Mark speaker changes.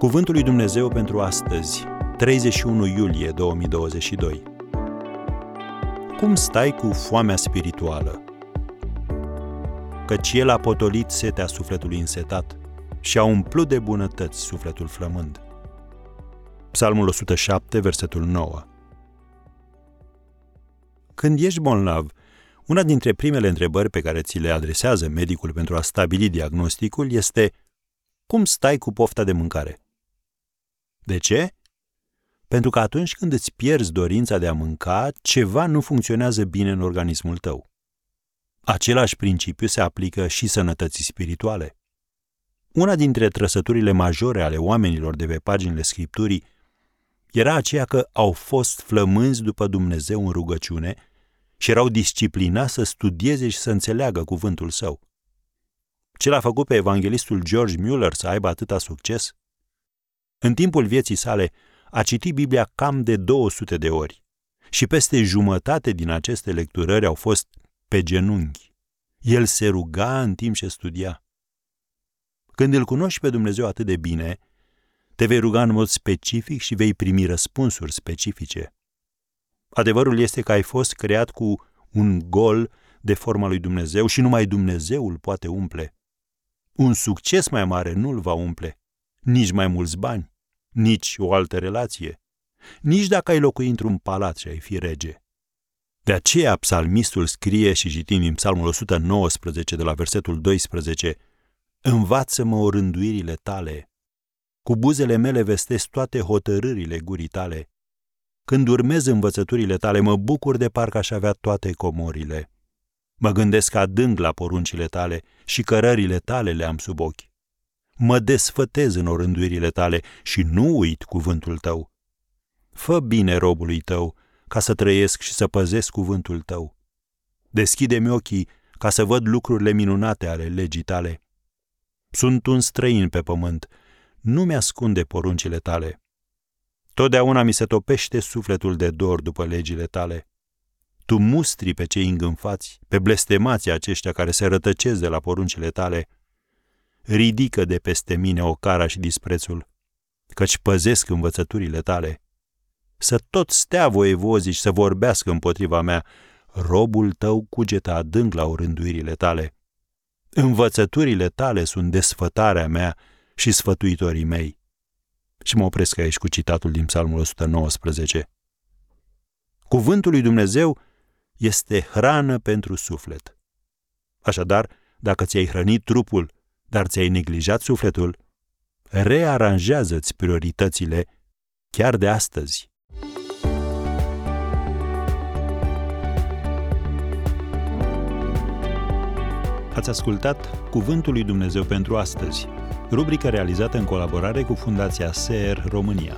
Speaker 1: Cuvântul lui Dumnezeu pentru astăzi, 31 iulie 2022. Cum stai cu foamea spirituală? Căci el a potolit setea sufletului însetat și a umplut de bunătăți sufletul flămând. Psalmul 107, versetul 9. Când ești bolnav, una dintre primele întrebări pe care ți le adresează medicul pentru a stabili diagnosticul este cum stai cu pofta de mâncare? De ce? Pentru că atunci când îți pierzi dorința de a mânca, ceva nu funcționează bine în organismul tău. Același principiu se aplică și sănătății spirituale. Una dintre trăsăturile majore ale oamenilor de pe paginile Scripturii era aceea că au fost flămânzi după Dumnezeu în rugăciune și erau disciplinați să studieze și să înțeleagă cuvântul său. Ce l-a făcut pe evanghelistul George Mueller să aibă atâta succes? În timpul vieții sale a citit Biblia cam de 200 de ori și peste jumătate din aceste lecturări au fost pe genunchi. El se ruga în timp ce studia. Când îl cunoști pe Dumnezeu atât de bine, te vei ruga în mod specific și vei primi răspunsuri specifice. Adevărul este că ai fost creat cu un gol de forma lui Dumnezeu și numai Dumnezeu îl poate umple. Un succes mai mare nu-l va umple, nici mai mulți bani, nici o altă relație, nici dacă ai locui într-un palat și ai fi rege. De aceea psalmistul scrie și citim din psalmul 119 de la versetul 12 Învață-mă orânduirile tale. Cu buzele mele vestesc toate hotărârile gurii tale. Când urmez învățăturile tale, mă bucur de parcă aș avea toate comorile. Mă gândesc adânc la poruncile tale și cărările tale le am sub ochi. Mă desfătez în orânduirile tale și nu uit cuvântul tău. Fă bine robului tău, ca să trăiesc și să păzesc cuvântul tău. Deschide-mi ochii ca să văd lucrurile minunate ale legii tale. Sunt un străin pe pământ, nu mi-ascunde poruncile tale. Totdeauna mi se topește sufletul de dor după legile tale. Tu mustri pe cei îngânfați, pe blestemații aceștia care se rătăcesc de la poruncile tale. Ridică de peste mine ocara și disprețul, căci păzesc învățăturile tale. Să tot stea voievozii și să vorbească împotriva mea, robul tău cugetă adânc la orânduirile tale. Învățăturile tale sunt desfătarea mea și sfătuitorii mei. Și mă opresc aici cu citatul din Psalmul 119. Cuvântul lui Dumnezeu este hrană pentru suflet. Așadar, dacă ți-ai hrănit trupul, dar ți-ai neglijat sufletul, rearanjează-ți prioritățile chiar de astăzi. Ați ascultat Cuvântul lui Dumnezeu pentru astăzi, rubrica realizată în colaborare cu Fundația SER România.